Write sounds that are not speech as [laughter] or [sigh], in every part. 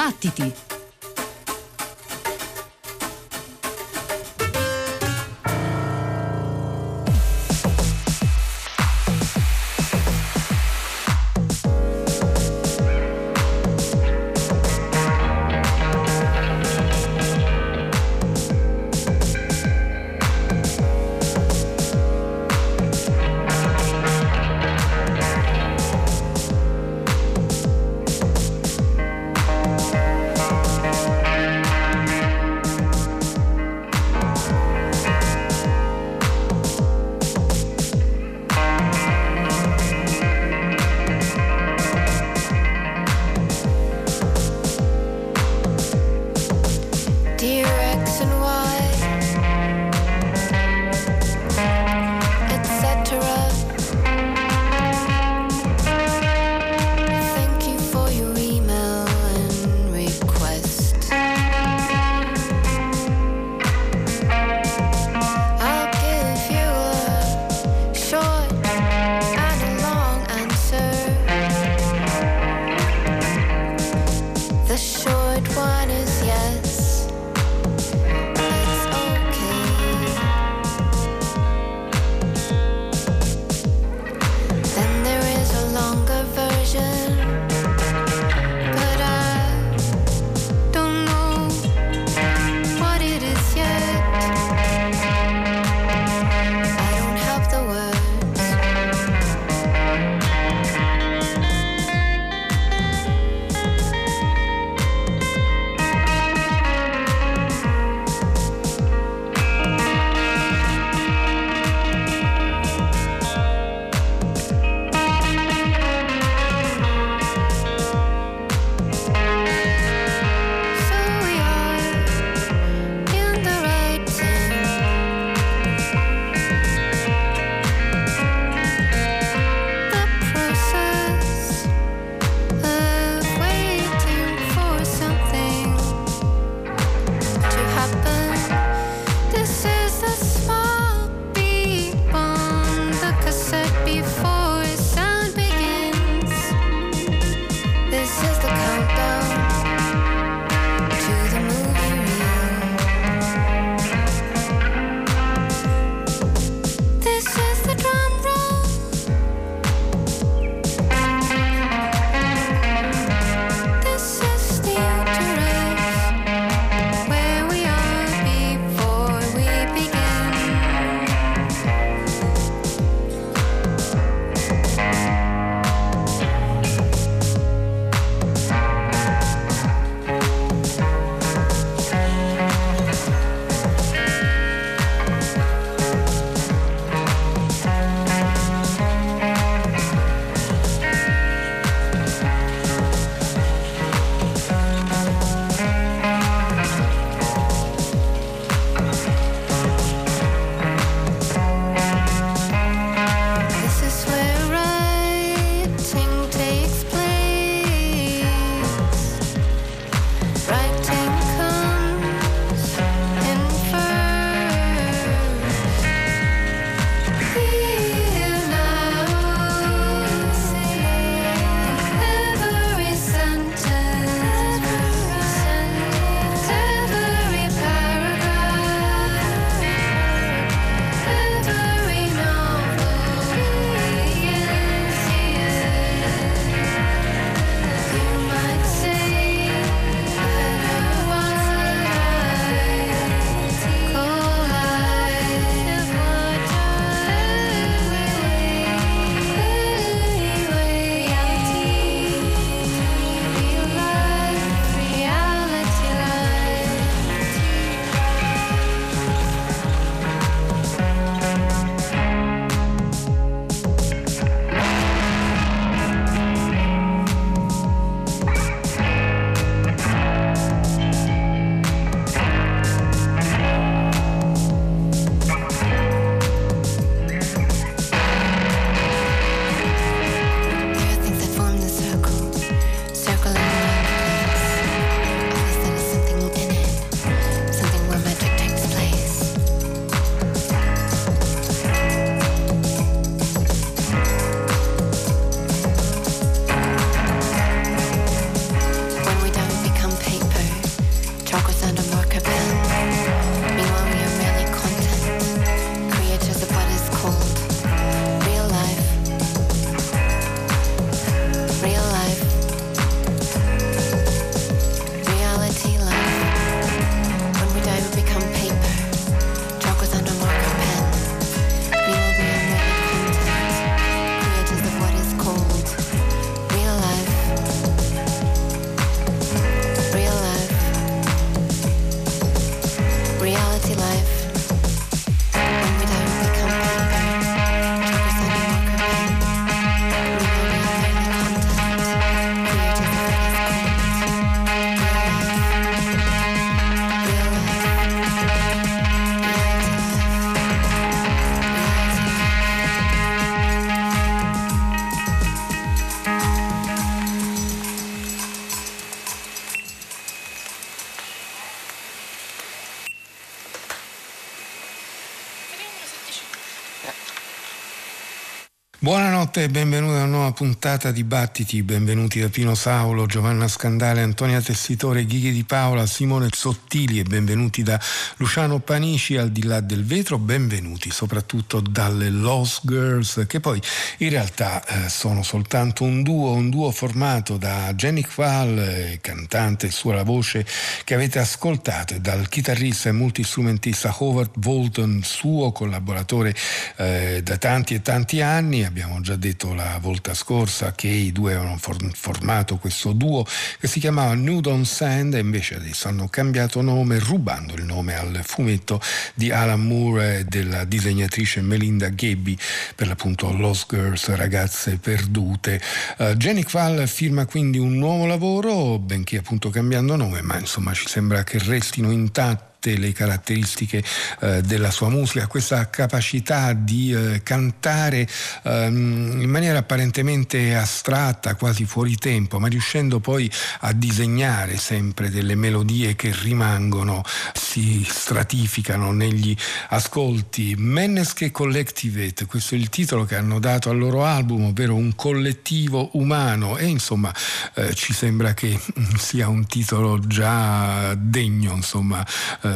Battiti! Buonanotte e benvenuti a una nuova puntata di Battiti, benvenuti da Pino Saulo, Giovanna Scandale, Antonia Tessitore, Ghighi di Paola, Simone Sottili e benvenuti da Luciano Panici. Al di là del vetro, benvenuti soprattutto dalle Lost Girls che poi in realtà eh, sono soltanto un duo, un duo formato da Jenny Qual, eh, cantante e sua la voce che avete ascoltato e dal chitarrista e multistrumentista Howard Bolton, suo collaboratore eh, da tanti e tanti anni. Abbiamo già detto la volta scorsa che i due avevano formato questo duo che si chiamava Nude on Sand e invece adesso hanno cambiato nome rubando il nome al fumetto di Alan Moore e della disegnatrice Melinda Gabby per l'appunto Lost Girls, ragazze perdute. Uh, Jenny Qual firma quindi un nuovo lavoro, benché appunto cambiando nome, ma insomma ci sembra che restino intanto tutte le caratteristiche eh, della sua musica, questa capacità di eh, cantare ehm, in maniera apparentemente astratta, quasi fuori tempo, ma riuscendo poi a disegnare sempre delle melodie che rimangono, si stratificano negli ascolti. Mennesche Collectivate, questo è il titolo che hanno dato al loro album, ovvero un collettivo umano e insomma eh, ci sembra che [laughs] sia un titolo già degno insomma eh,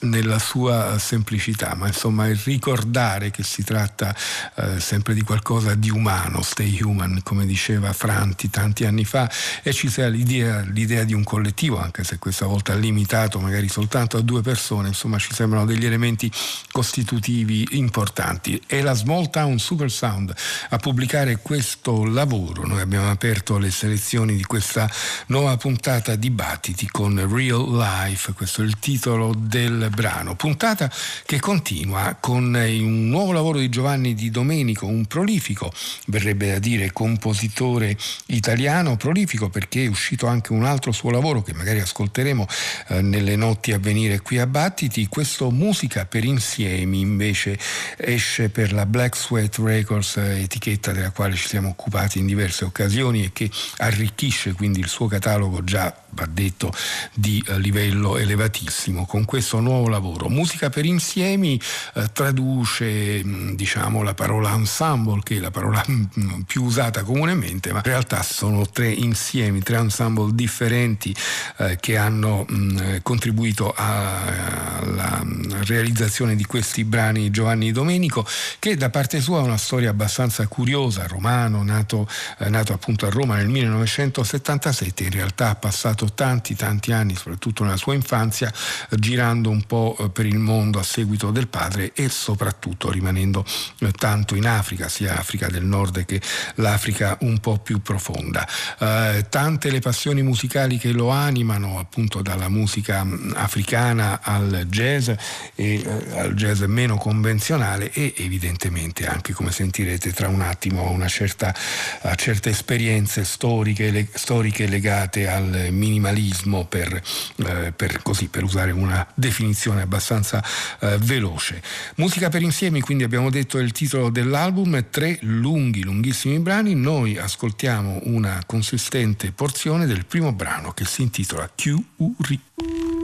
nella sua semplicità, ma insomma il ricordare che si tratta eh, sempre di qualcosa di umano, stay human, come diceva Franti tanti anni fa, e ci sia l'idea, l'idea di un collettivo, anche se questa volta limitato magari soltanto a due persone, insomma ci sembrano degli elementi costitutivi importanti. E la Small Town Super Sound a pubblicare questo lavoro. Noi abbiamo aperto le selezioni di questa nuova puntata Dibattiti con Real Life, questo è il titolo del brano. Puntata che continua con un nuovo lavoro di Giovanni Di Domenico, un prolifico, verrebbe da dire, compositore italiano, prolifico perché è uscito anche un altro suo lavoro che magari ascolteremo eh, nelle notti a venire qui a Battiti. Questo Musica per insiemi invece esce per la Black Sweat Records, etichetta della quale ci siamo occupati in diverse occasioni e che arricchisce quindi il suo catalogo già va detto, di eh, livello elevatissimo con questo nuovo lavoro. Musica per insiemi eh, traduce mm, diciamo, la parola ensemble, che è la parola mm, più usata comunemente, ma in realtà sono tre insiemi, tre ensemble differenti eh, che hanno mh, mm, contribuito alla realizzazione di questi brani Giovanni Domenico, che da parte sua ha una storia abbastanza curiosa, romano, nato, eh, nato appunto a Roma nel 1977, in realtà ha passato tanti tanti anni, soprattutto nella sua infanzia, girando un po' eh, per il mondo a seguito del padre e soprattutto rimanendo eh, tanto in Africa, sia Africa del Nord che l'Africa un po' più profonda. Eh, tante le passioni musicali che lo animano, appunto dalla musica mm, africana al jazz e eh, al jazz meno convenzionale e evidentemente anche come sentirete tra un attimo una certa, a certe esperienze storiche, le, storiche legate al minimalismo per, eh, per, così, per usare una definizione abbastanza eh, veloce. Musica per insiemi, quindi abbiamo detto il titolo dell'album, tre lunghi, lunghissimi brani, noi ascoltiamo una consistente porzione del primo brano che si intitola Q-U-R-I.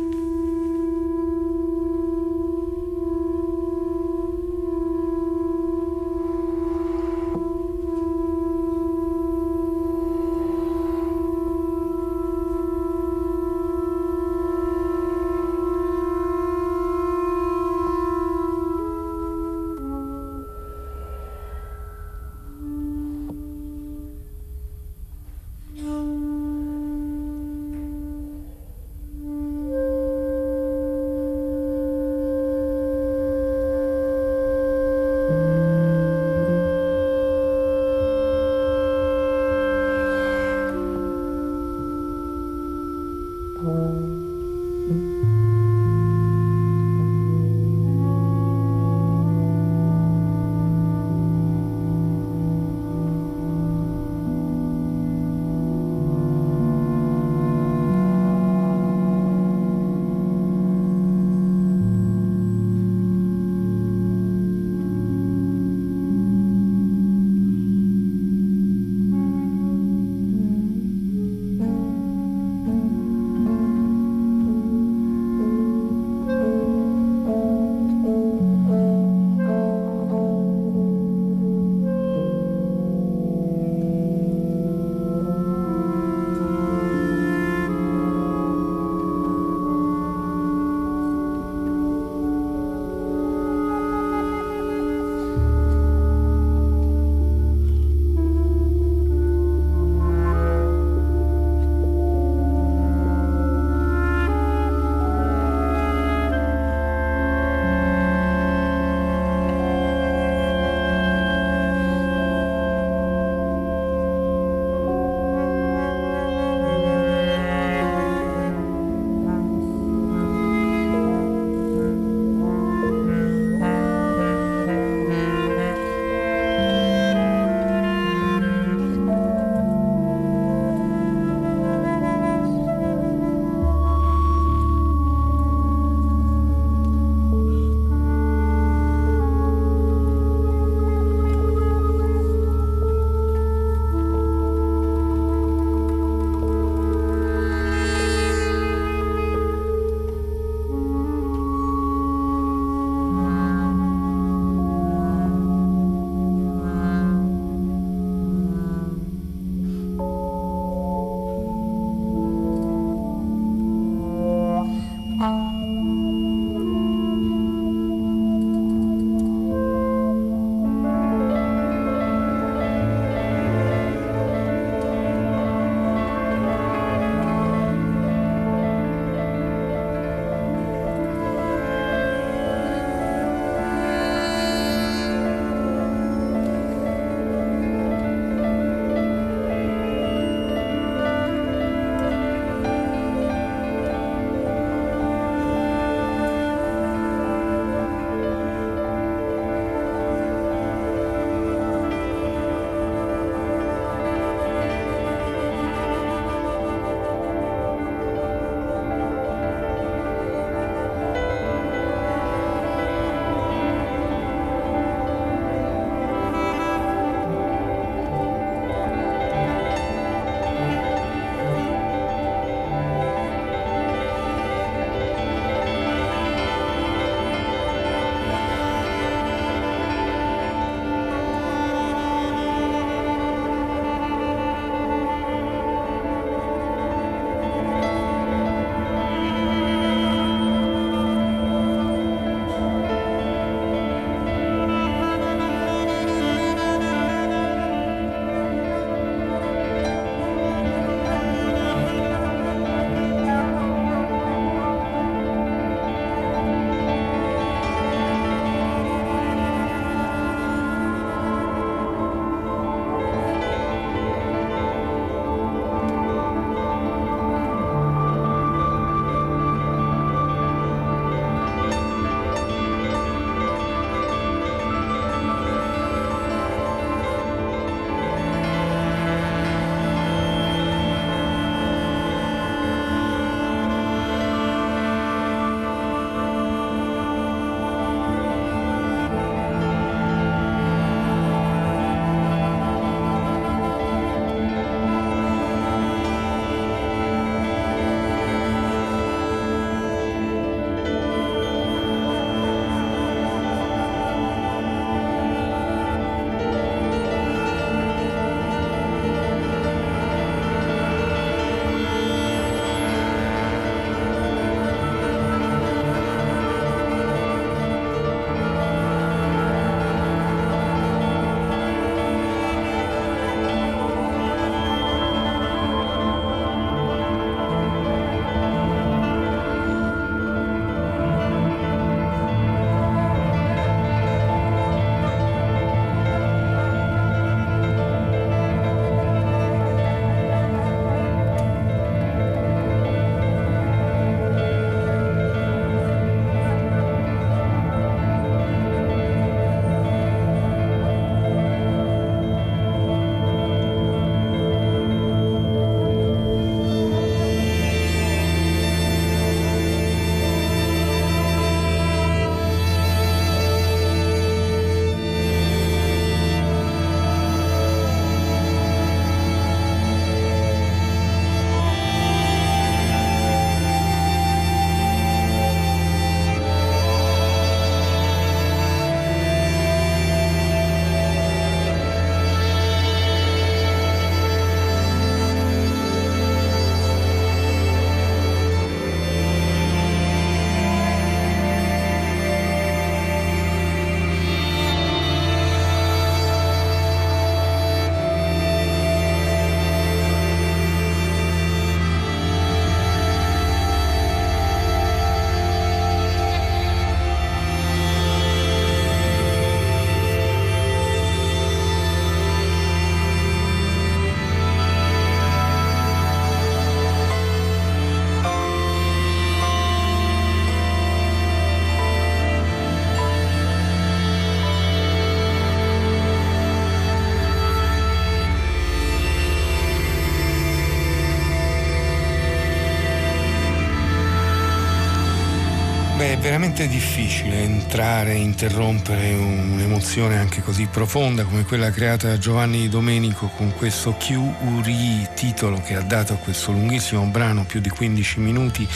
Veramente difficile entrare e interrompere un'emozione anche così profonda come quella creata da Giovanni Domenico con questo Q Uri, titolo che ha dato a questo lunghissimo brano, più di 15 minuti,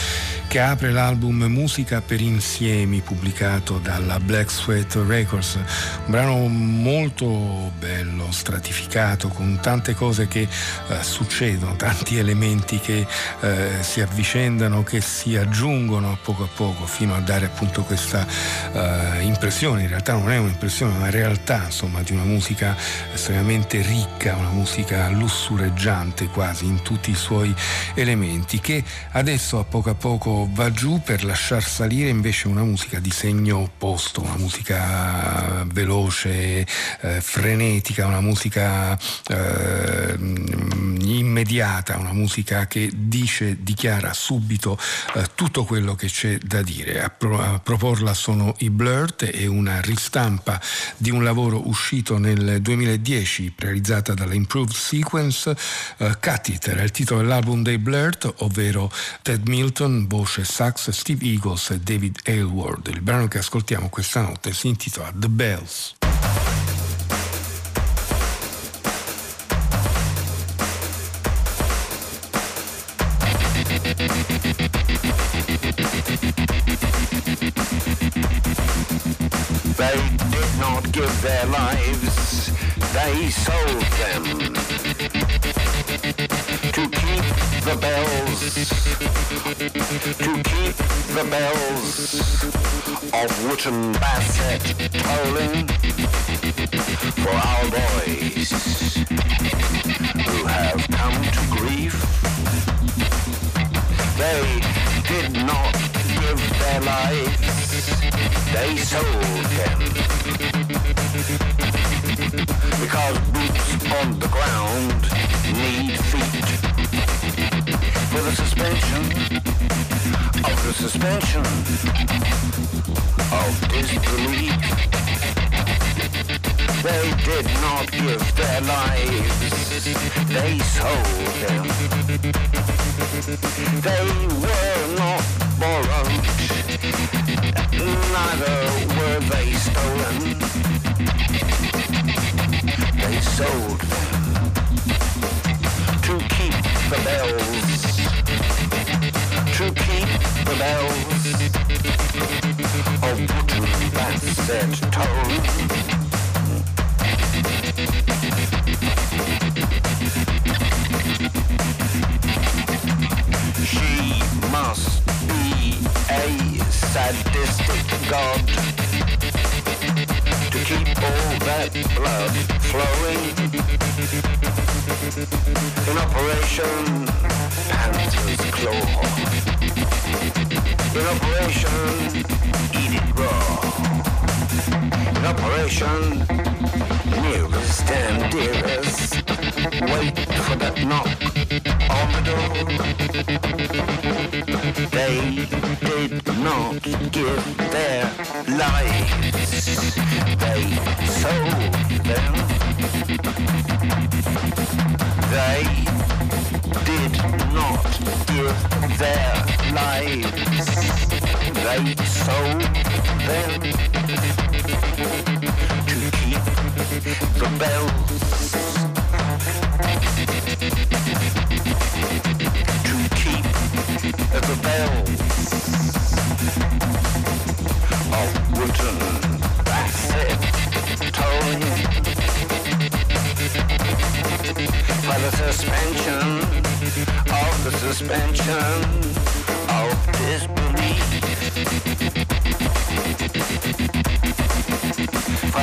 che apre l'album Musica per insiemi pubblicato dalla Black Sweat Records. Un brano molto bello, stratificato, con tante cose che eh, succedono, [laughs] tanti elementi che eh, si avvicendano, che si aggiungono a poco a poco fino a dare appunto questa uh, impressione, in realtà non è un'impressione, è una realtà insomma di una musica estremamente ricca, una musica lussureggiante quasi in tutti i suoi elementi che adesso a poco a poco va giù per lasciar salire invece una musica di segno opposto, una musica veloce, eh, frenetica, una musica eh, immediata, una musica che dice, dichiara subito eh, tutto quello che c'è da dire. A, pro, a, proporla sono i Blurt e una ristampa di un lavoro uscito nel 2010 realizzata dalla Improved Sequence. Cut It era il titolo dell'album dei Blurt, ovvero Ted Milton, voce sax, Steve Eagles e David Aylward. Il brano che ascoltiamo questa notte si intitola The Bells. give their lives, they sold them to keep the bells, to keep the bells of Wootton Bassett tolling for our boys who have come to grief. They did not give their lives, they sold them because boots on the ground need feet. For the suspension. Of the suspension of disbelief. They did not give their lives, they sold them. They were not borrowed, neither were they stolen. They sold them She must be a sadistic god to keep all that blood flowing. In Operation Panther's Claw. In Operation Eat It Raw. Operation Nearest and Dearest. Wait for that knock on the door. They did not give their lives. They sold them. They did not give their lives. They sold them suspension of the suspension of disbelief. by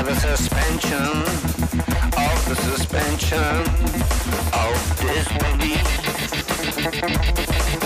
the suspension of the suspension of basset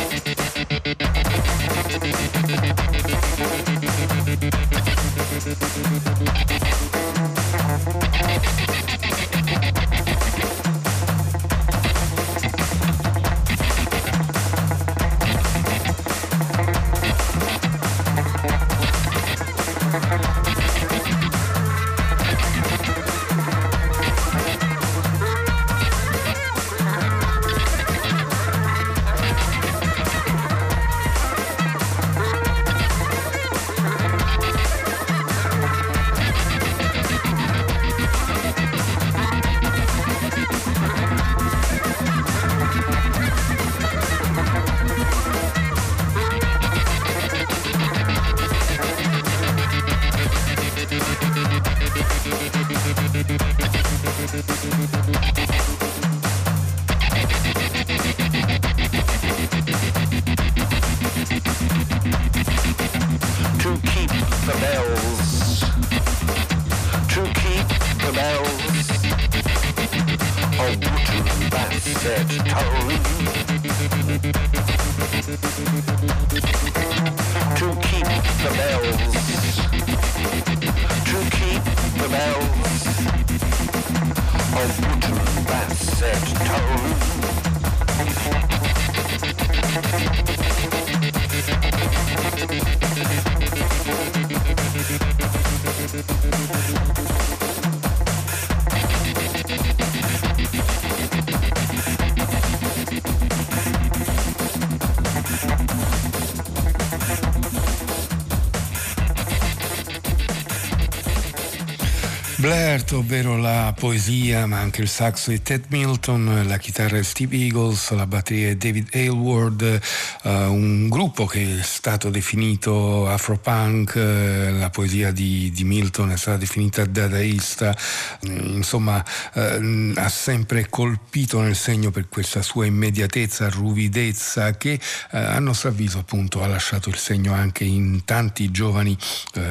Bert. Ovvero la poesia, ma anche il saxo di Ted Milton, la chitarra di Steve Eagles, la batteria di David Aylward, uh, un gruppo che è stato definito afropunk, uh, la poesia di, di, Milton è stata definita dadaista, uh, insomma ha sempre colpito nel segno per questa sua immediatezza, ruvidezza che a nostro avviso appunto ha lasciato il segno anche in tanti giovani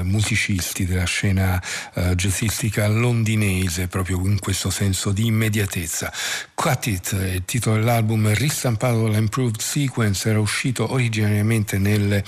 musicisti della scena jazzistica musica londinese, proprio in questo senso di immediatezza. Cut It il titolo dell'album ristampato dall'Improved Sequence, era uscito originariamente nel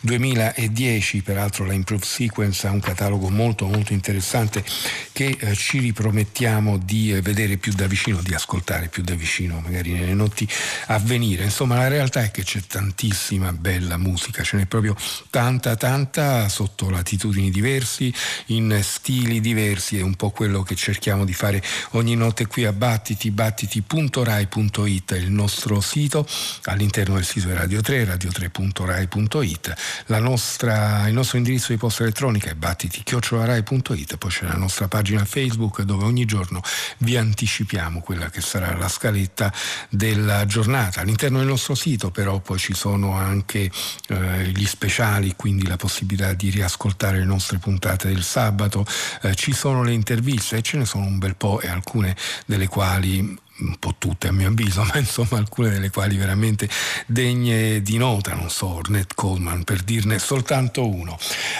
2010, peraltro la Improved Sequence ha un catalogo molto molto interessante che eh, ci ripromettiamo di eh, vedere più da vicino, di ascoltare più da vicino, magari nelle notti a venire. Insomma, la realtà è che c'è tantissima bella musica, ce n'è proprio tanta tanta sotto latitudini diversi, in stili diversi è un po' quello che cerchiamo di fare ogni notte qui a Battiti, battiti.rai.it è il nostro sito, all'interno del sito è Radio 3, radio3.rai.it, nostra, il nostro indirizzo di posta elettronica è battiti.rai.it, poi c'è la nostra pagina Facebook dove ogni giorno vi anticipiamo quella che sarà la scaletta della giornata. All'interno del nostro sito però poi ci sono anche eh, gli speciali, quindi la possibilità di riascoltare le nostre puntate del sabato, eh, ci sono le interviste e ce ne sono un bel po' e alcune delle quali un po' tutte a mio avviso, [laughs] ma insomma alcune delle quali veramente degne di nota, non so, Ornette Coleman per dirne soltanto uno.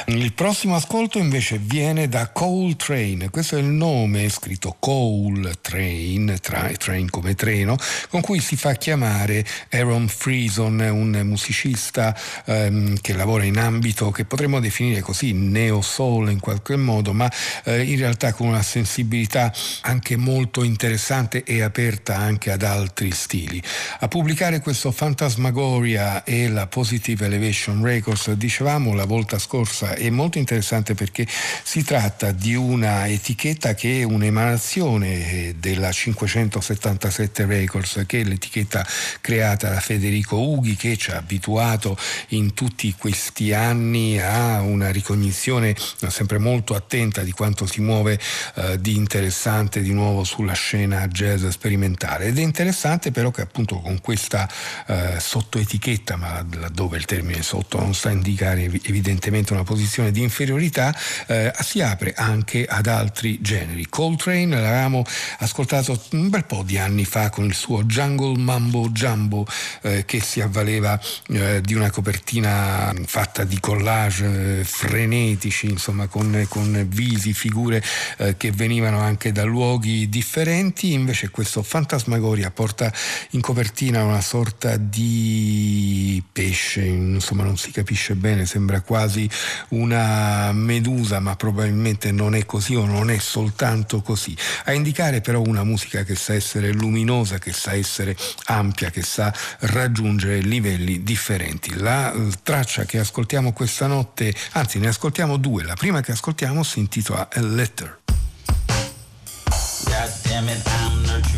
Il prossimo ascolto invece viene da Coal Train, questo è il nome scritto Coal Train, tra, train come treno, con cui si fa chiamare Aaron Freeson, un musicista ehm, che lavora in ambito che potremmo definire così neo soul in qualche modo, ma eh, in realtà con una sensibilità anche molto interessante e aperta aperta anche ad altri stili. A pubblicare questo Fantasmagoria e la Positive Elevation Records, dicevamo la volta scorsa, è molto interessante perché si tratta di una etichetta che è un'emanazione della 577 Records, che è l'etichetta creata da Federico Ughi, che ci ha abituato in tutti questi anni a una ricognizione sempre molto attenta di quanto si muove eh, di interessante di nuovo sulla scena jazz sperimentale sperimentale ed è interessante però che appunto con questa eh, sottoetichetta, ma laddove il termine sotto non sta a indicare evidentemente una posizione di inferiorità, eh, si apre anche ad altri generi. Coltrane l'avevamo ascoltato un bel po' di anni fa con il suo Jungle Mambo Jumbo eh, che si avvaleva eh, di una copertina fatta di collage eh, frenetici, insomma con, con visi, figure eh, che venivano anche da luoghi differenti, invece questo Fantasmagoria porta in copertina una sorta di pesce, insomma non si capisce bene, sembra quasi una medusa, ma probabilmente non è così o non è soltanto così. A indicare però una musica che sa essere luminosa, che sa essere ampia, che sa raggiungere livelli differenti. La eh, traccia che ascoltiamo questa notte, anzi ne ascoltiamo due, la prima che ascoltiamo si intitola A Letter. God damn it, I'm nurturing.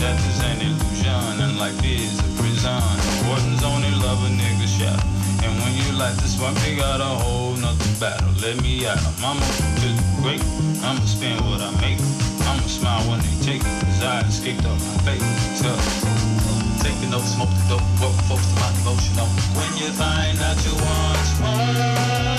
death is an illusion, and life is a prison. Warden's only love a nigga shout. And when you like this one, big got a whole nother battle. Let me out. Mama feel great. I'ma spend what I make. I'ma smile when they take it. Cause I escaped off my face. So, taking no smoke the dope, work folks to my devotional. When you find out you want more.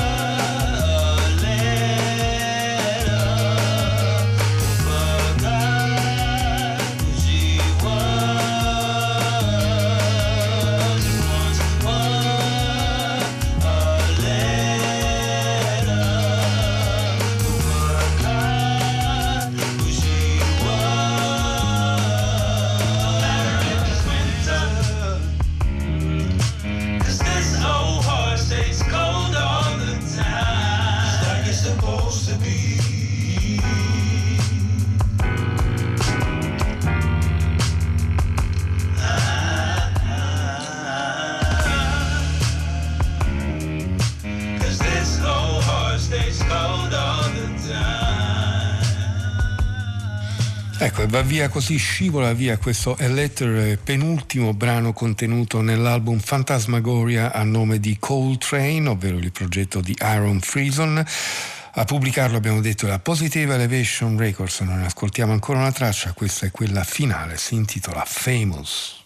Ecco, e va via così, scivola via questo A Letter, penultimo brano contenuto nell'album Phantasmagoria a nome di Coltrane, ovvero il progetto di Aaron Friesen. A pubblicarlo abbiamo detto la Positive Elevation Records, non ascoltiamo ancora una traccia, questa è quella finale, si intitola Famous.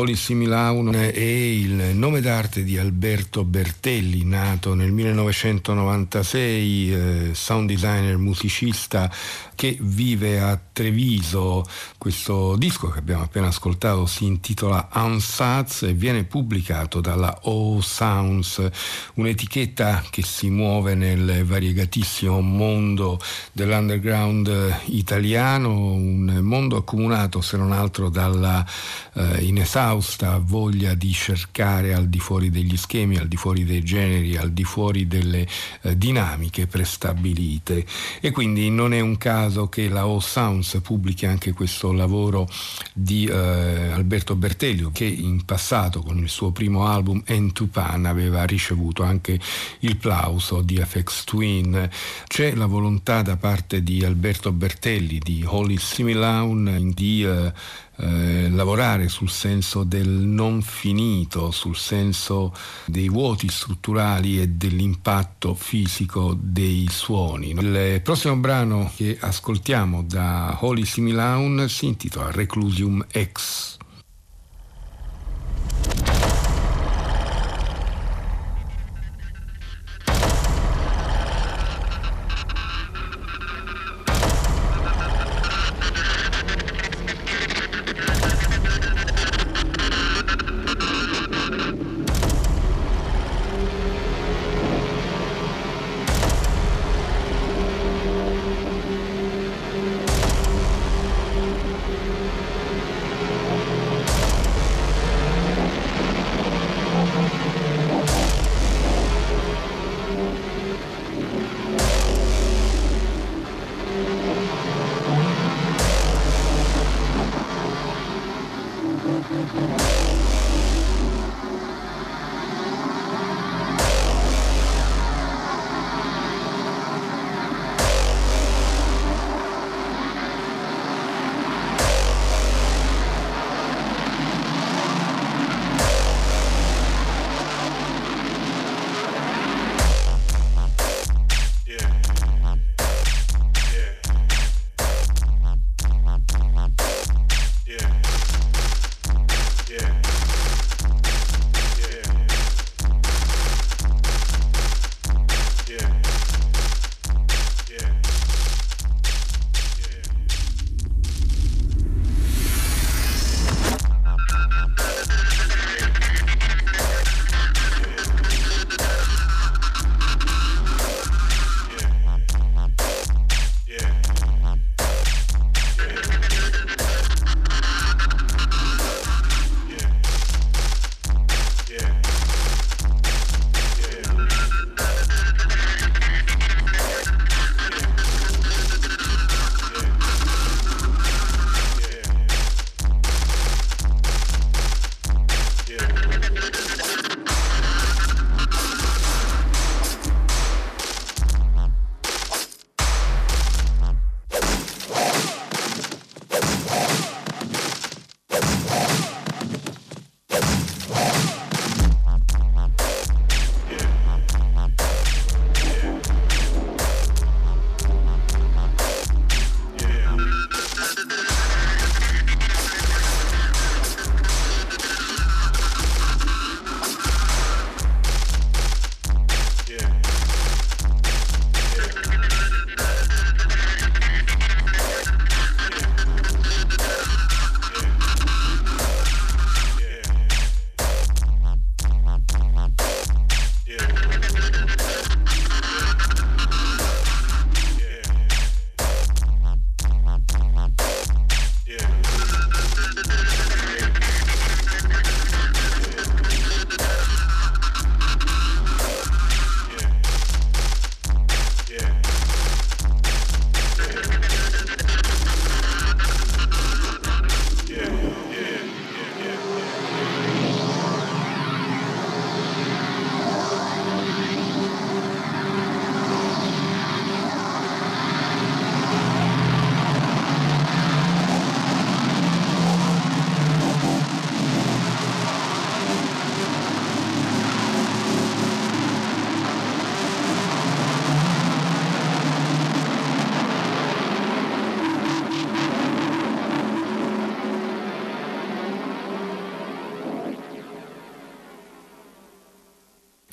Polissimi Laun è il nome d'arte di Alberto Bertelli, nato nel 1996, eh, sound designer, musicista che vive a Treviso. Questo disco che abbiamo appena ascoltato si intitola Ansatz e viene pubblicato dalla O Sounds, un'etichetta che si muove nel variegatissimo mondo dell'underground italiano, un mondo accomunato se non altro dalla eh, inesausta voglia di cercare al di fuori degli schemi, al di fuori dei generi, al di fuori delle eh, dinamiche prestabilite. E quindi non è un caso che la O Sounds pubblichi anche questo lavoro di eh, Alberto Bertellio che in passato con il suo primo album Entupan aveva ricevuto anche il plauso di FX Twin. C'è la volontà da parte di Alberto Bertelli di Holy Similaun di eh, eh, lavorare sul senso del non finito, sul senso dei vuoti strutturali e dell'impatto fisico dei suoni. Il prossimo brano che ascoltiamo da Holy Similaun si intitola Reclusium X.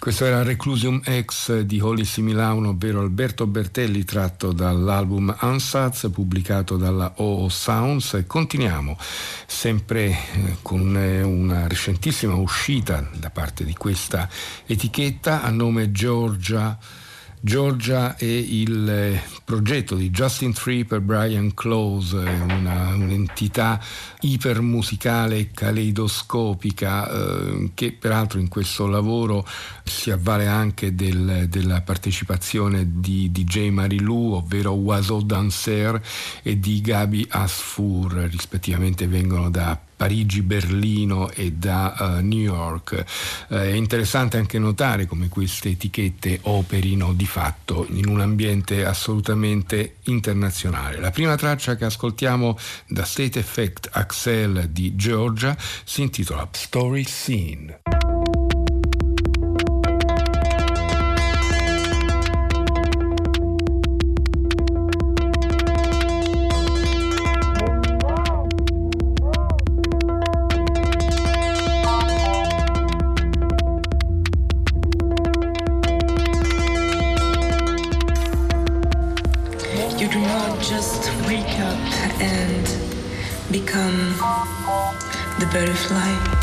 Questo era Reclusium X di Hollis Milano, ovvero Alberto Bertelli, tratto dall'album Ansatz, pubblicato dalla OO Sounds. Continuiamo sempre eh, con eh, una recentissima uscita da parte di questa etichetta a nome Georgia. Georgia è il eh, progetto di Justin Free per Brian Close, una, un'entità ipermusicale e caleidoscopica eh, che peraltro in questo lavoro si avvale anche del, della partecipazione di DJ Marilou, ovvero Oiseau Dancer e di Gabi Asfur, rispettivamente vengono da Parigi, Berlino e da uh, New York. Uh, è interessante anche notare come queste etichette operino di fatto in un ambiente assolutamente internazionale. La prima traccia che ascoltiamo da State Effect Axel di Georgia si intitola Story Scene. Butterfly.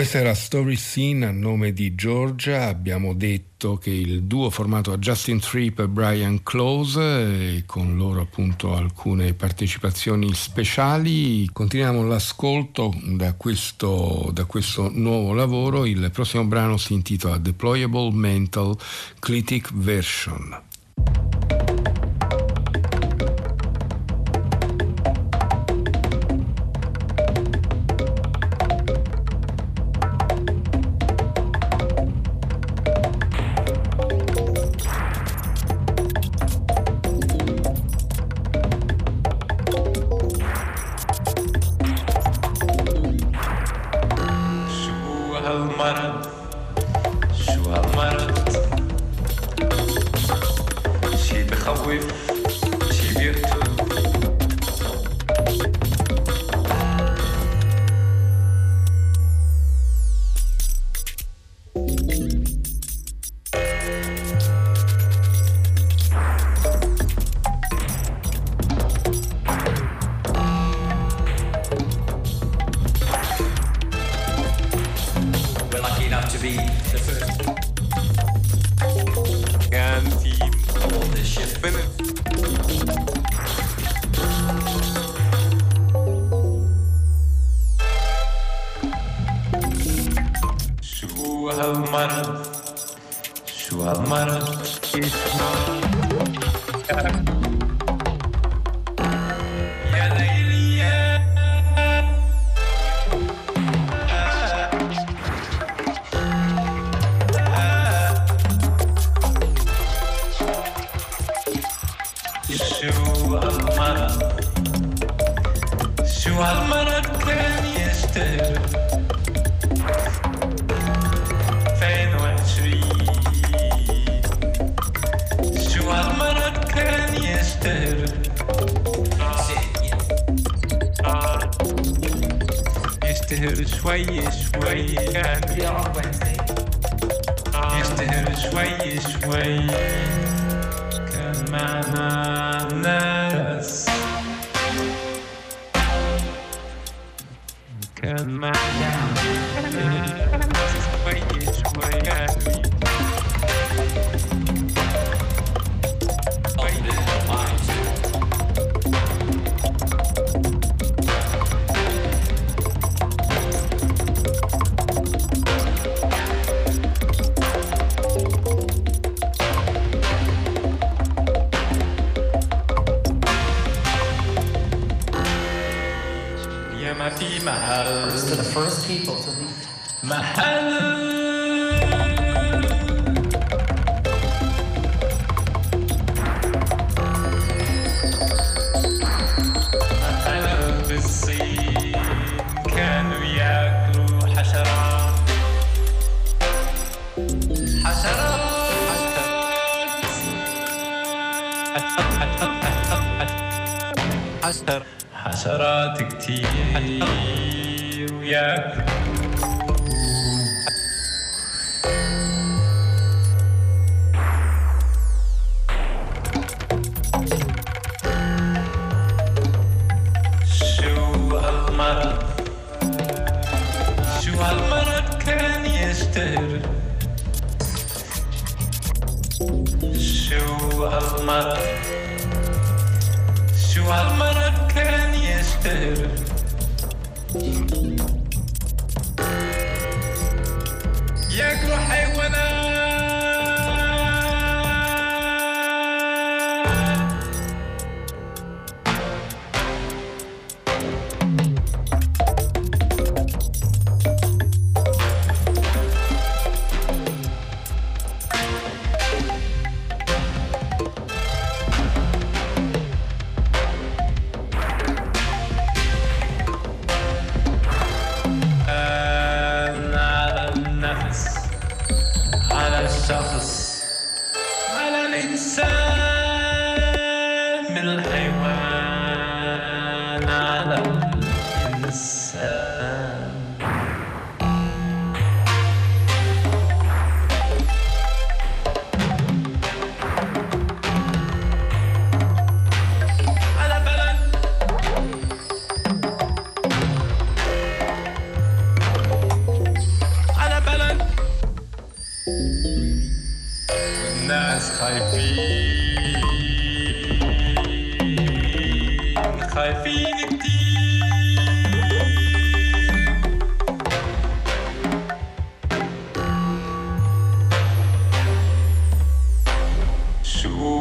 Questa era Story Scene a nome di Georgia. Abbiamo detto che il duo formato a Justin Tripp e Brian Close, e con loro appunto alcune partecipazioni speciali. Continuiamo l'ascolto da questo, da questo nuovo lavoro. Il prossimo brano si intitola Deployable Mental Clitic Version.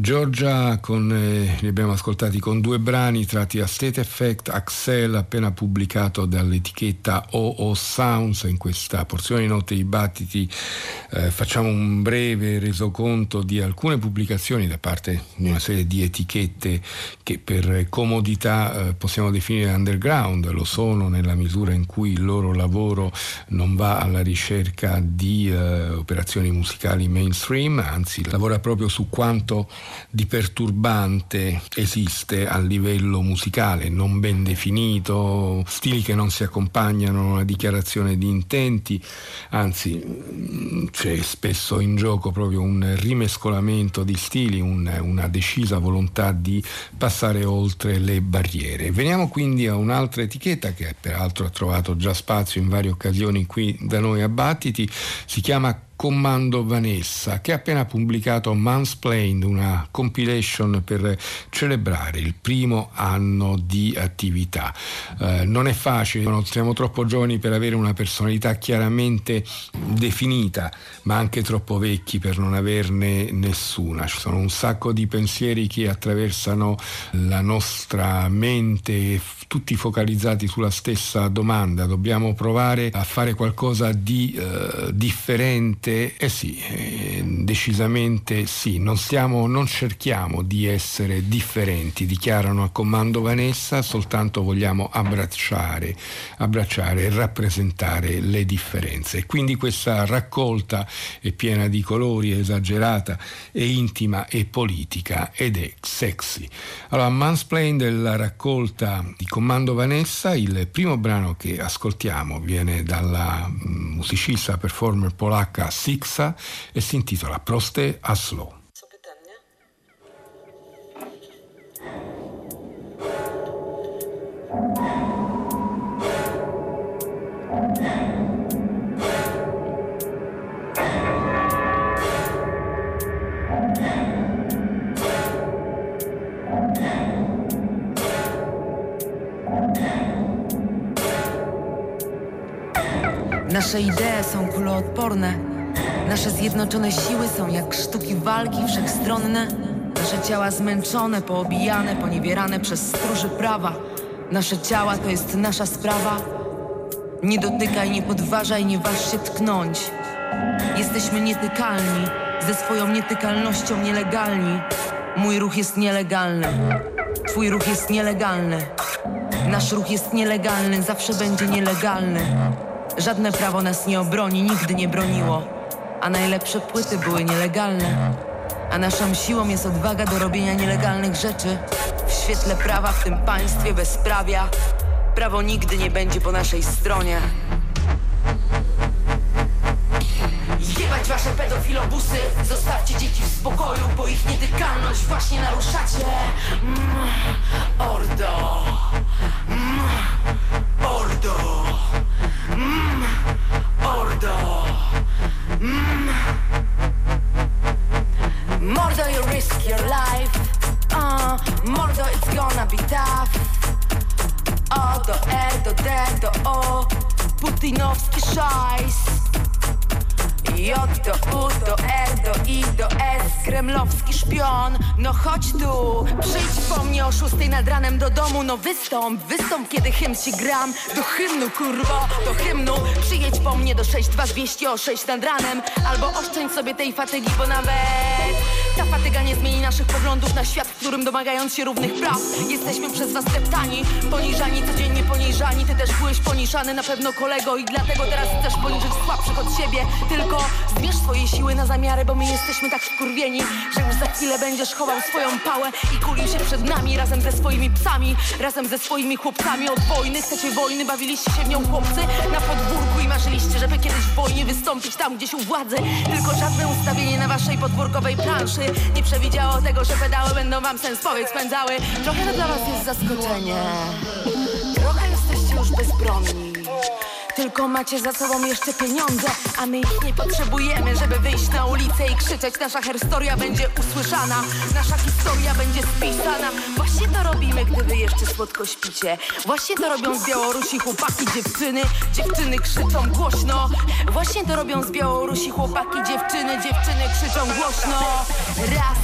Giorgia con, eh, li abbiamo ascoltati con due brani tratti da State Effect Axel appena pubblicato dall'etichetta OO Sounds. In questa porzione di notte di battiti eh, facciamo un breve resoconto di alcune pubblicazioni da parte di una serie di etichette che per comodità eh, possiamo definire underground lo sono nella misura in cui il loro lavoro non va alla ricerca di eh, operazioni musicali mainstream anzi lavora proprio su quanto di perturbante esiste a livello musicale, non ben definito, stili che non si accompagnano a una dichiarazione di intenti, anzi mm, c'è spesso in gioco proprio un rimescolamento di stili, un, una decisa volontà di passare oltre le barriere. Veniamo quindi a un'altra etichetta che peraltro ha trovato già spazio in varie occasioni qui da noi a Battiti, si chiama Commando Vanessa, che ha appena pubblicato Mansplained, una compilation per celebrare il primo anno di attività. Eh, non è facile, non siamo troppo giovani per avere una personalità chiaramente definita, ma anche troppo vecchi per non averne nessuna. Ci sono un sacco di pensieri che attraversano la nostra mente, tutti focalizzati sulla stessa domanda. Dobbiamo provare a fare qualcosa di eh, differente Decisamente eh sì, eh, decisamente sì, non, stiamo, non cerchiamo di essere differenti, dichiarano a comando Vanessa, soltanto vogliamo abbracciare, abbracciare e rappresentare le differenze. Quindi questa raccolta è piena di colori, esagerata, è intima e politica ed è sexy. Allora, Mansplain della raccolta di Comando Vanessa, il primo brano che ascoltiamo viene dalla mm, musicista performer polacca Sixa e si intitola Proste a Slow. Nasze idee są kuloodporne Nasze zjednoczone siły są jak sztuki walki wszechstronne. Nasze ciała zmęczone, poobijane, poniewierane przez stróży prawa. Nasze ciała to jest nasza sprawa. Nie dotykaj, nie podważaj, nie waż się tknąć. Jesteśmy nietykalni, ze swoją nietykalnością nielegalni. Mój ruch jest nielegalny, twój ruch jest nielegalny. Nasz ruch jest nielegalny, zawsze będzie nielegalny. Żadne prawo nas nie obroni, nigdy nie broniło a najlepsze płyty były nielegalne. A naszą siłą jest odwaga do robienia nielegalnych rzeczy w świetle prawa w tym państwie bezprawia. Prawo nigdy nie będzie po naszej stronie. Jebać wasze pedofilobusy Zostawcie dzieci w spokoju Bo ich nietykalność właśnie naruszacie mm, Ordo mm, Ordo mm, Ordo Mm. Mordo, you risk your life. Uh, mordo, it's gonna be tough. O do E do D do O, putinowski szajs. J do U do R do I do S. Kremlowski szpion, no chodź tu Przyjdź po mnie o szóstej nad ranem do domu. No wystąp, wystąp kiedy hymn ci gram. Do hymnu kurwo, do hymnu. Przyjedź po mnie do 62200 o 6 nad ranem. Albo oszczędź sobie tej fatygi, bo nawet ta fatyga nie zmieni naszych poglądów na świat, w którym domagając się równych praw. Jesteśmy przez was deptani, poniżani, codziennie poniżani. Ty też byłeś poniżany na pewno kolego I dlatego teraz chcesz poniżyć słabszych od siebie. Tylko zmierz swoje siły na zamiary, bo my jesteśmy tak wkurwieni Że już za chwilę będziesz chował swoją pałę I kulił się przed nami razem ze swoimi psami Razem ze swoimi chłopcami. Od wojny Chcecie wojny, bawiliście się w nią chłopcy. Na podwórku i marzyliście, żeby kiedyś w wojnie wystąpić tam gdzieś u władzy. Tylko żadne ustawienie na waszej podwórkowej planszy Nie przewidziało tego, że pedały będą wam sens powiedz spędzały Trochę to dla was jest zaskoczenie. Trochę jesteście już bezbronni tylko macie za sobą jeszcze pieniądze, a my ich nie potrzebujemy, żeby wyjść na ulicę i krzyczeć. Nasza herstoria będzie usłyszana, nasza historia będzie spisana. Właśnie to robimy, gdy wy jeszcze słodko śpicie. Właśnie to robią z Białorusi chłopaki, dziewczyny. Dziewczyny krzyczą głośno. Właśnie to robią z Białorusi chłopaki, dziewczyny. Dziewczyny krzyczą głośno. Raz,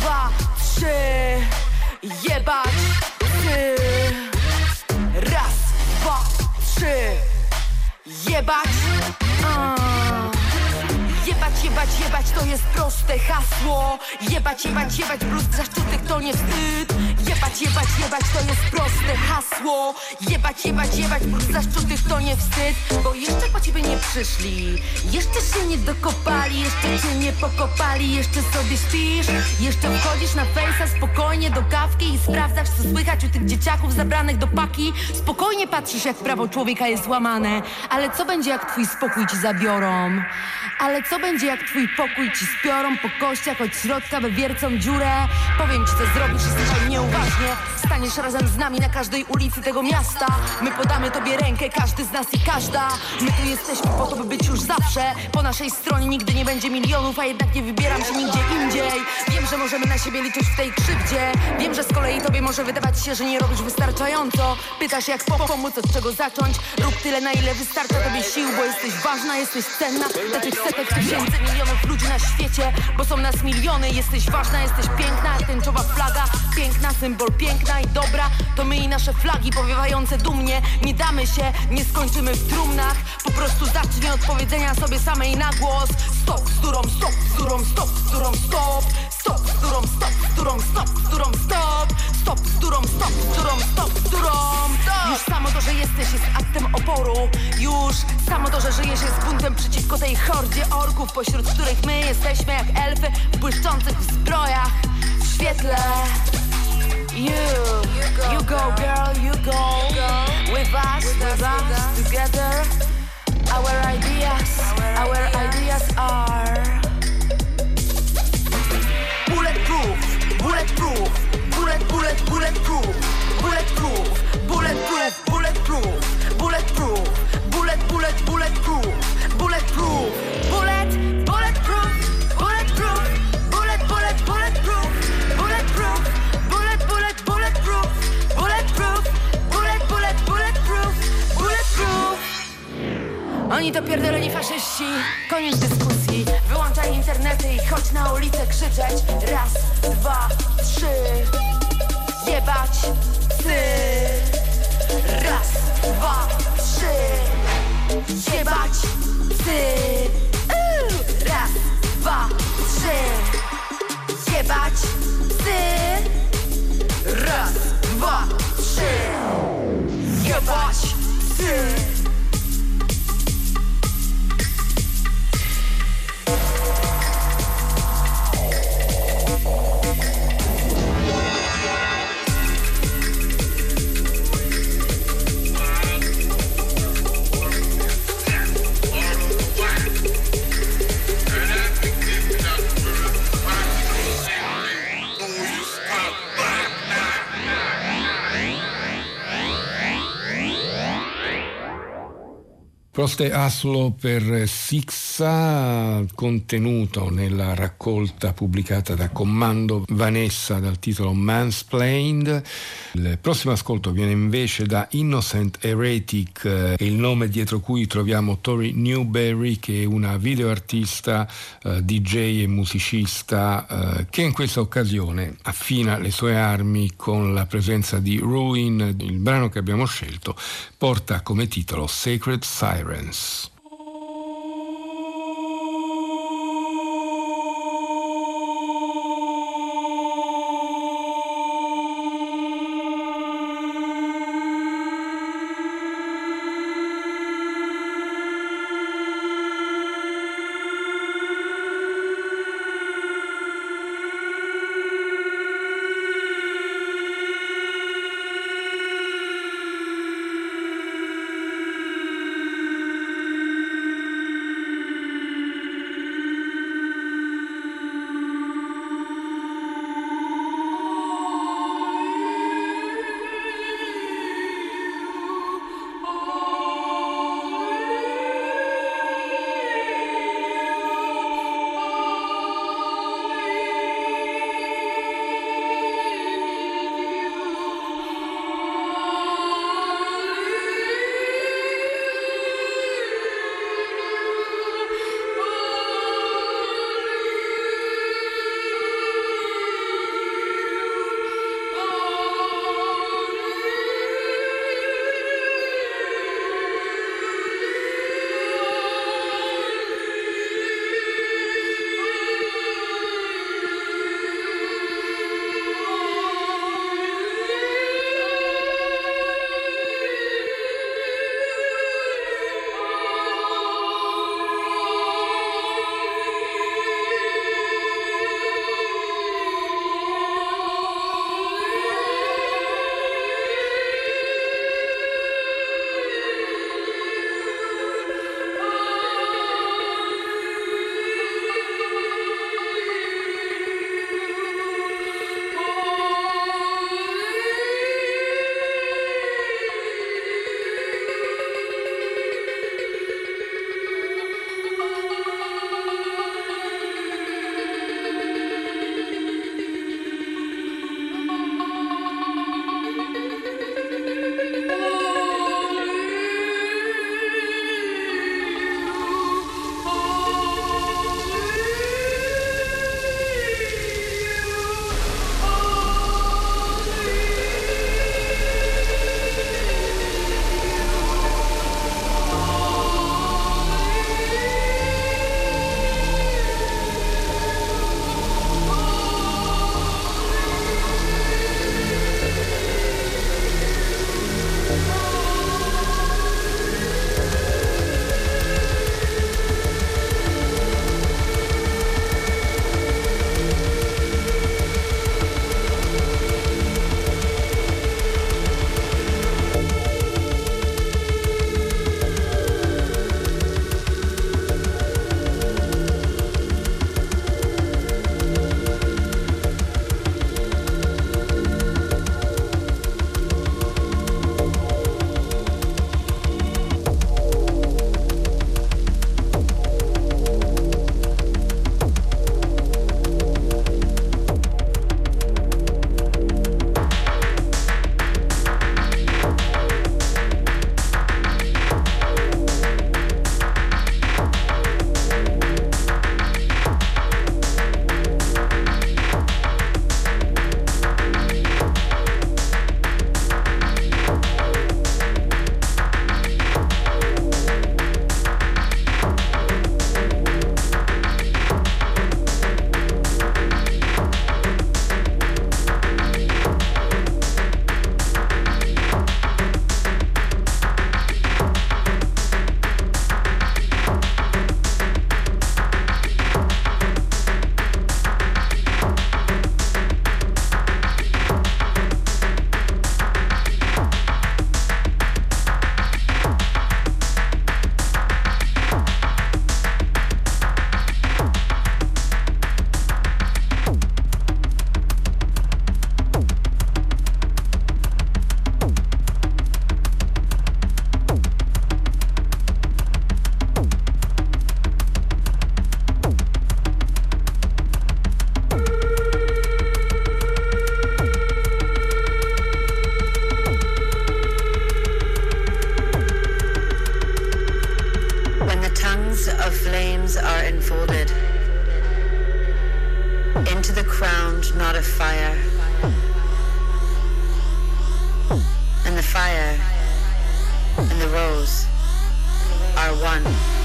dwa, trzy. Jebać ty. Raz, dwa, trzy. Jebać! A. Jebać, jebać, jebać to jest proste hasło Jebać, jebać, jebać, plus zaszczytych to nie wstyd Jebać, jebać, jebać to jest proste hasło. Jebać, jebać, jebać, plus zaszczytych to nie wstyd Bo jeszcze po ciebie nie przyszli. Jeszcze się nie dokopali, jeszcze cię nie pokopali Jeszcze sobie śpisz, jeszcze wchodzisz na fejsa spokojnie do kawki I sprawdzasz co słychać u tych dzieciaków zabranych do paki. Spokojnie patrzysz jak prawo człowieka jest łamane Ale co będzie jak twój spokój ci zabiorą? Ale co będzie jak twój pokój ci spiorą po kościach od środka wywiercą dziurę? Powiem ci co zrobisz i słuchaj Staniesz razem z nami na każdej ulicy tego miasta. My podamy tobie rękę, każdy z nas i każda. My tu jesteśmy po to, by być już zawsze. Po naszej stronie nigdy nie będzie milionów, a jednak nie wybieram się nigdzie indziej. Wiem, że możemy na siebie liczyć w tej krzywdzie. Wiem, że z kolei tobie może wydawać się, że nie robisz wystarczająco. Pytasz jak po pomóc, od czego zacząć? Rób tyle, na ile wystarcza tobie sił, bo jesteś ważna, jesteś cenna. Dla tych setek tysięcy milionów ludzi na świecie Bo są nas miliony, jesteś ważna, jesteś piękna Tęczowa flaga, piękna, symbol piękna i dobra To my i nasze flagi powiewające dumnie. Nie damy się, nie skończymy w trumnach. Po prostu zacznij od powiedzenia sobie samej na głos. Stop, z którą, stop, z którą, stop, z którą, stop. Stop, z którą, stop, z którą, stop, z którą, stop. Stop, z którą, stop, z którą, stop, z którą Już samo to, że jesteś jest aktem oporu. Już samo to, że żyjesz jest buntem przeciwko tej hordzie orków Pośród których my jesteśmy jak elfy w błyszczących zbrojach. W świetle You, you go girl, you go. With us, with us, together. Our ideas, our ideas. are Bulletproof, bulletproof, bullet, bullet, bulletproof, bulletproof, bulletproof, bulletproof, bulletproof, bullet, bullet, bulletproof, bulletproof, bullet, Oni to pierdoleni faszyści, koniec dyskusji. Wyłączaj internety i chodź na ulicę krzyczeć. Raz, dwa, trzy. Jebać psy. Raz, dwa, trzy. Jebać psy. Raz, dwa, trzy. Jebać psy. Raz, dwa, trzy. Jebać psy Proste Aslo per Sixa, contenuto nella raccolta pubblicata da Commando Vanessa dal titolo Mansplained. Il prossimo ascolto viene invece da Innocent Heretic, eh, il nome dietro cui troviamo Tori Newberry, che è una videoartista, eh, DJ e musicista, eh, che in questa occasione affina le sue armi con la presenza di Ruin. Il brano che abbiamo scelto porta come titolo Sacred Sirens. Into the crown not of fire. And the fire and the rose are one.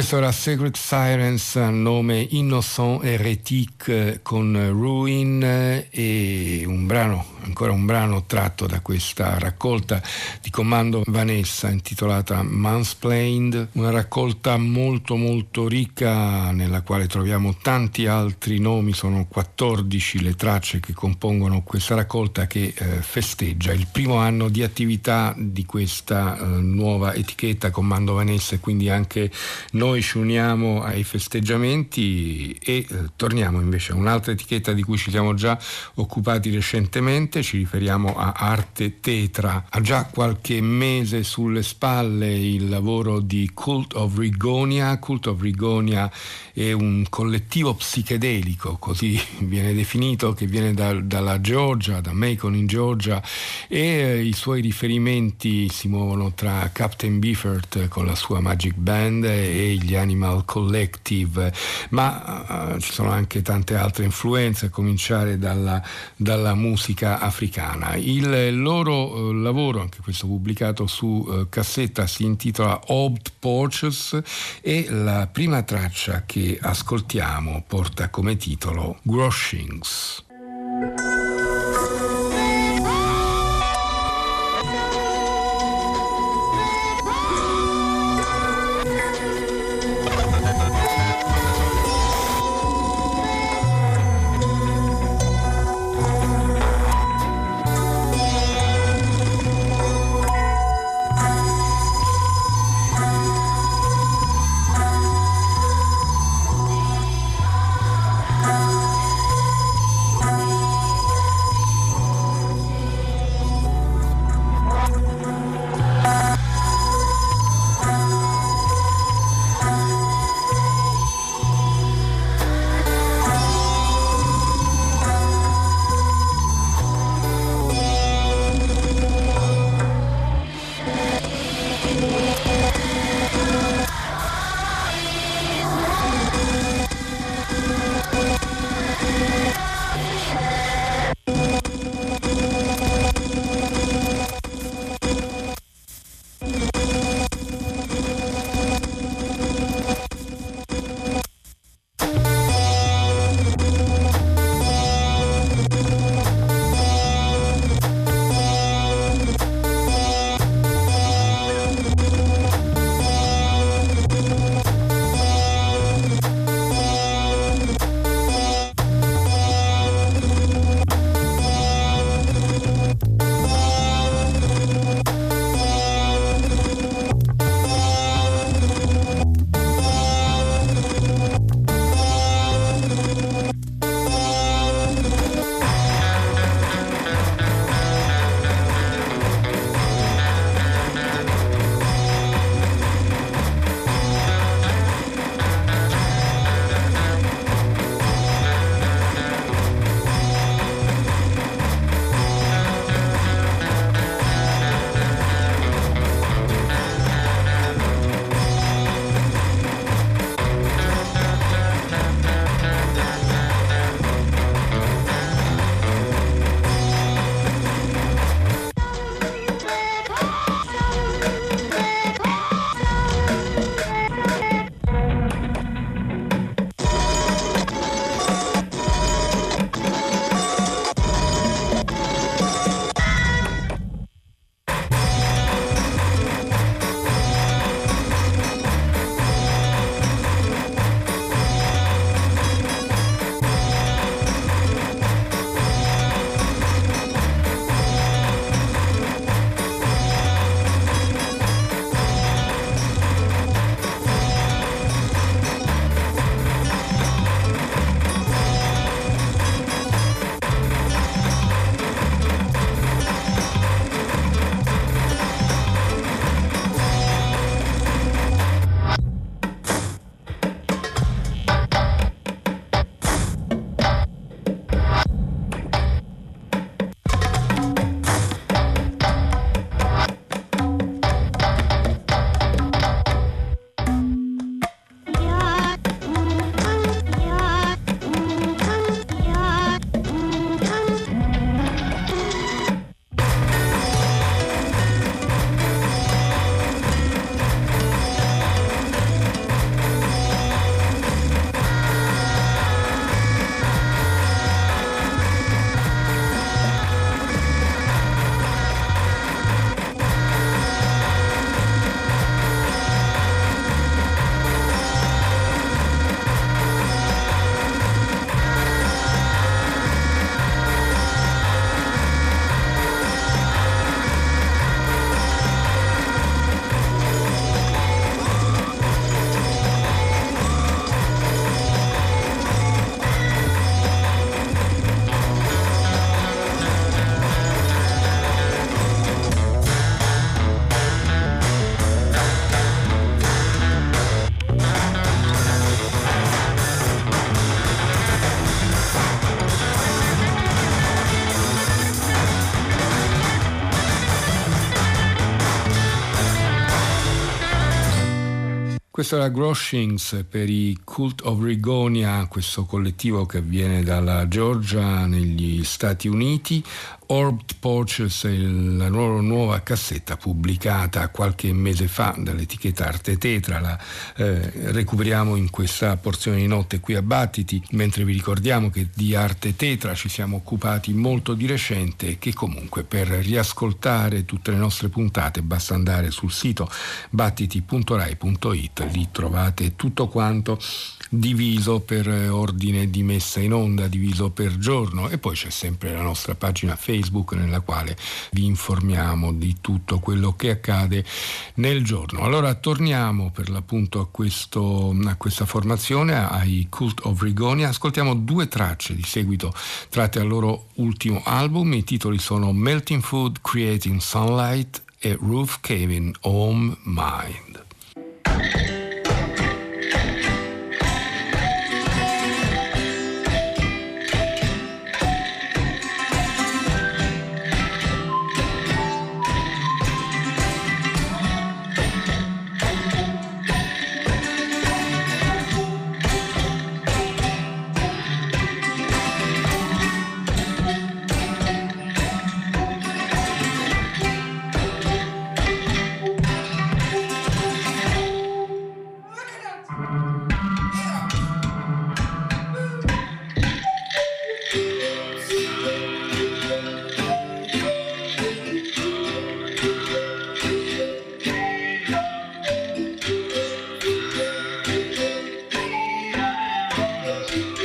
Questo era Sacred Sirens nome Innocent Heretic con Ruin e un brano, ancora un brano tratto da questa raccolta di Comando Vanessa intitolata Mansplained, una raccolta molto molto ricca nella quale troviamo tanti altri nomi, sono 14 le tracce che compongono questa raccolta che eh, festeggia il primo anno di attività di questa eh, nuova etichetta Comando Vanessa e quindi anche noi ci uniamo ai festeggiamenti e eh, torniamo invece a un'altra etichetta di cui ci siamo già occupati recentemente, ci riferiamo a Arte Tetra. Ha già qualche mese sulle spalle il lavoro di Cult of Rigonia. Cult of Rigonia è un collettivo psichedelico, così [laughs] viene definito, che viene da, dalla Georgia, da Macon in Georgia e eh, i suoi riferimenti si muovono tra Captain Beefheart con la sua Magic Band e gli Animal Collective, ma uh, ci sono anche tante altre influenze, a cominciare dalla, dalla musica africana. Il loro uh, lavoro, anche questo pubblicato su uh, cassetta, si intitola Old Porches e la prima traccia che ascoltiamo porta come titolo Groshings. Questo era Groshings per i Cult of Rigonia, questo collettivo che viene dalla Georgia negli Stati Uniti. Orbed Porches è la loro nuova cassetta pubblicata qualche mese fa dall'etichetta Arte Tetra, la eh, recuperiamo in questa porzione di notte qui a Battiti, mentre vi ricordiamo che di Arte Tetra ci siamo occupati molto di recente e che comunque per riascoltare tutte le nostre puntate basta andare sul sito battiti.rai.it, lì trovate tutto quanto diviso per ordine di messa in onda, diviso per giorno e poi c'è sempre la nostra pagina Facebook nella quale vi informiamo di tutto quello che accade nel giorno. Allora torniamo per l'appunto a, questo, a questa formazione, ai Cult of Rigonia, ascoltiamo due tracce di seguito tratte dal loro ultimo album, i titoli sono Melting Food Creating Sunlight e Roof Caving Home Mind. Cult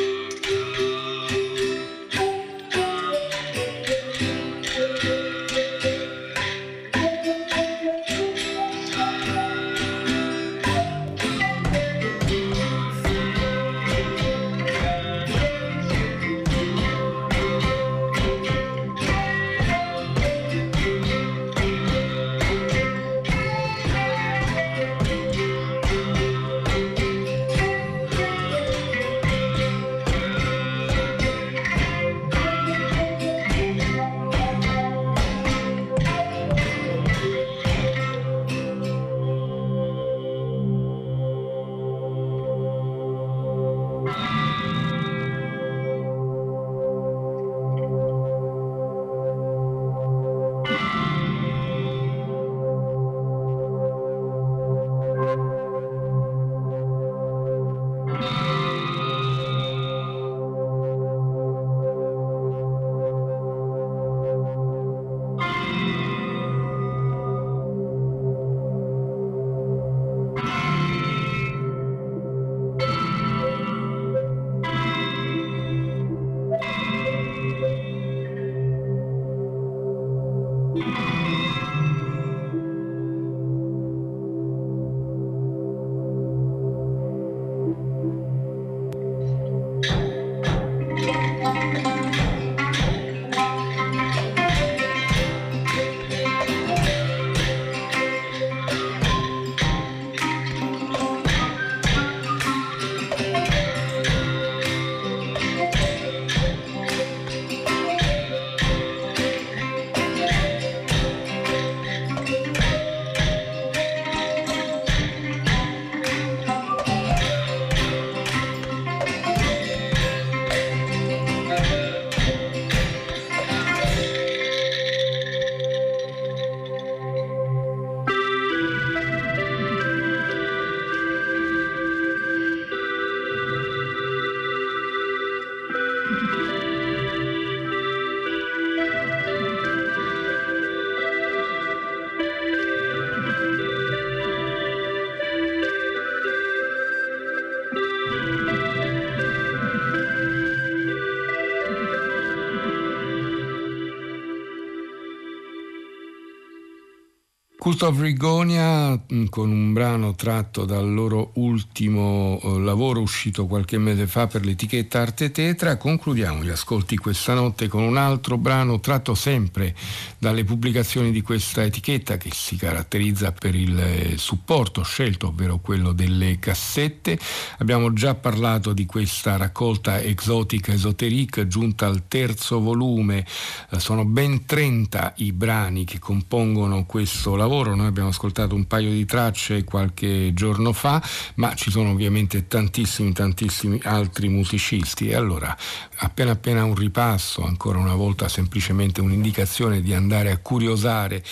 of Rigonia mm, con un brano tratto dal loro ultimo eh, lavoro uscito qualche mese fa per l'etichetta Arte Tetra. Concludiamo gli ascolti questa notte con un altro brano tratto sempre dalle pubblicazioni di questa etichetta che si caratterizza per il eh, supporto scelto, ovvero quello delle cassette. Abbiamo già parlato di questa raccolta Exotic Esoterique giunta al terzo volume. Eh, sono ben 30 i brani che compongono questo lavoro lavoro, noi abbiamo ascoltato un paio di tracce qualche giorno fa, ma ci sono ovviamente tantissimi, tantissimi altri musicisti. E allora appena appena un ripasso, ancora una volta semplicemente un'indicazione di andare a curiosare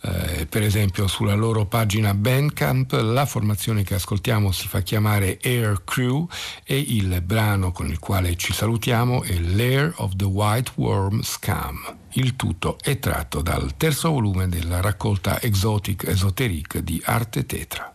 eh, per esempio sulla loro pagina Bandcamp la formazione che ascoltiamo si fa chiamare Air Crew e il brano con il quale ci salutiamo è Lair of the White Worm Scam. Il tutto è tratto dal terzo volume della raccolta Exotic Esoteric di Arte Tetra.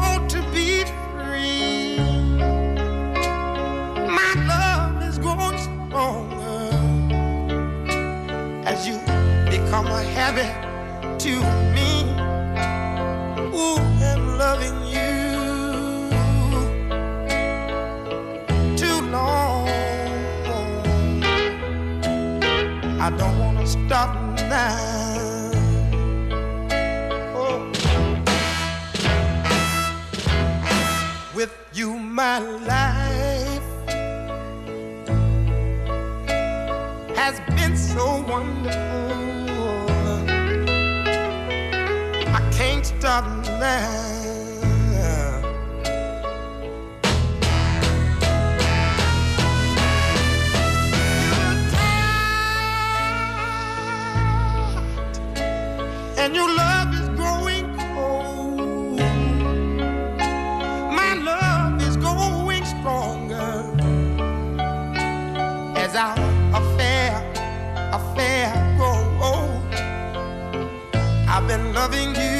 want to be free. My love is growing stronger as you become a habit to me. Ooh, I'm loving you too long. I don't wanna stop now. my life has been so wonderful. I can't stop now. and you love loving you.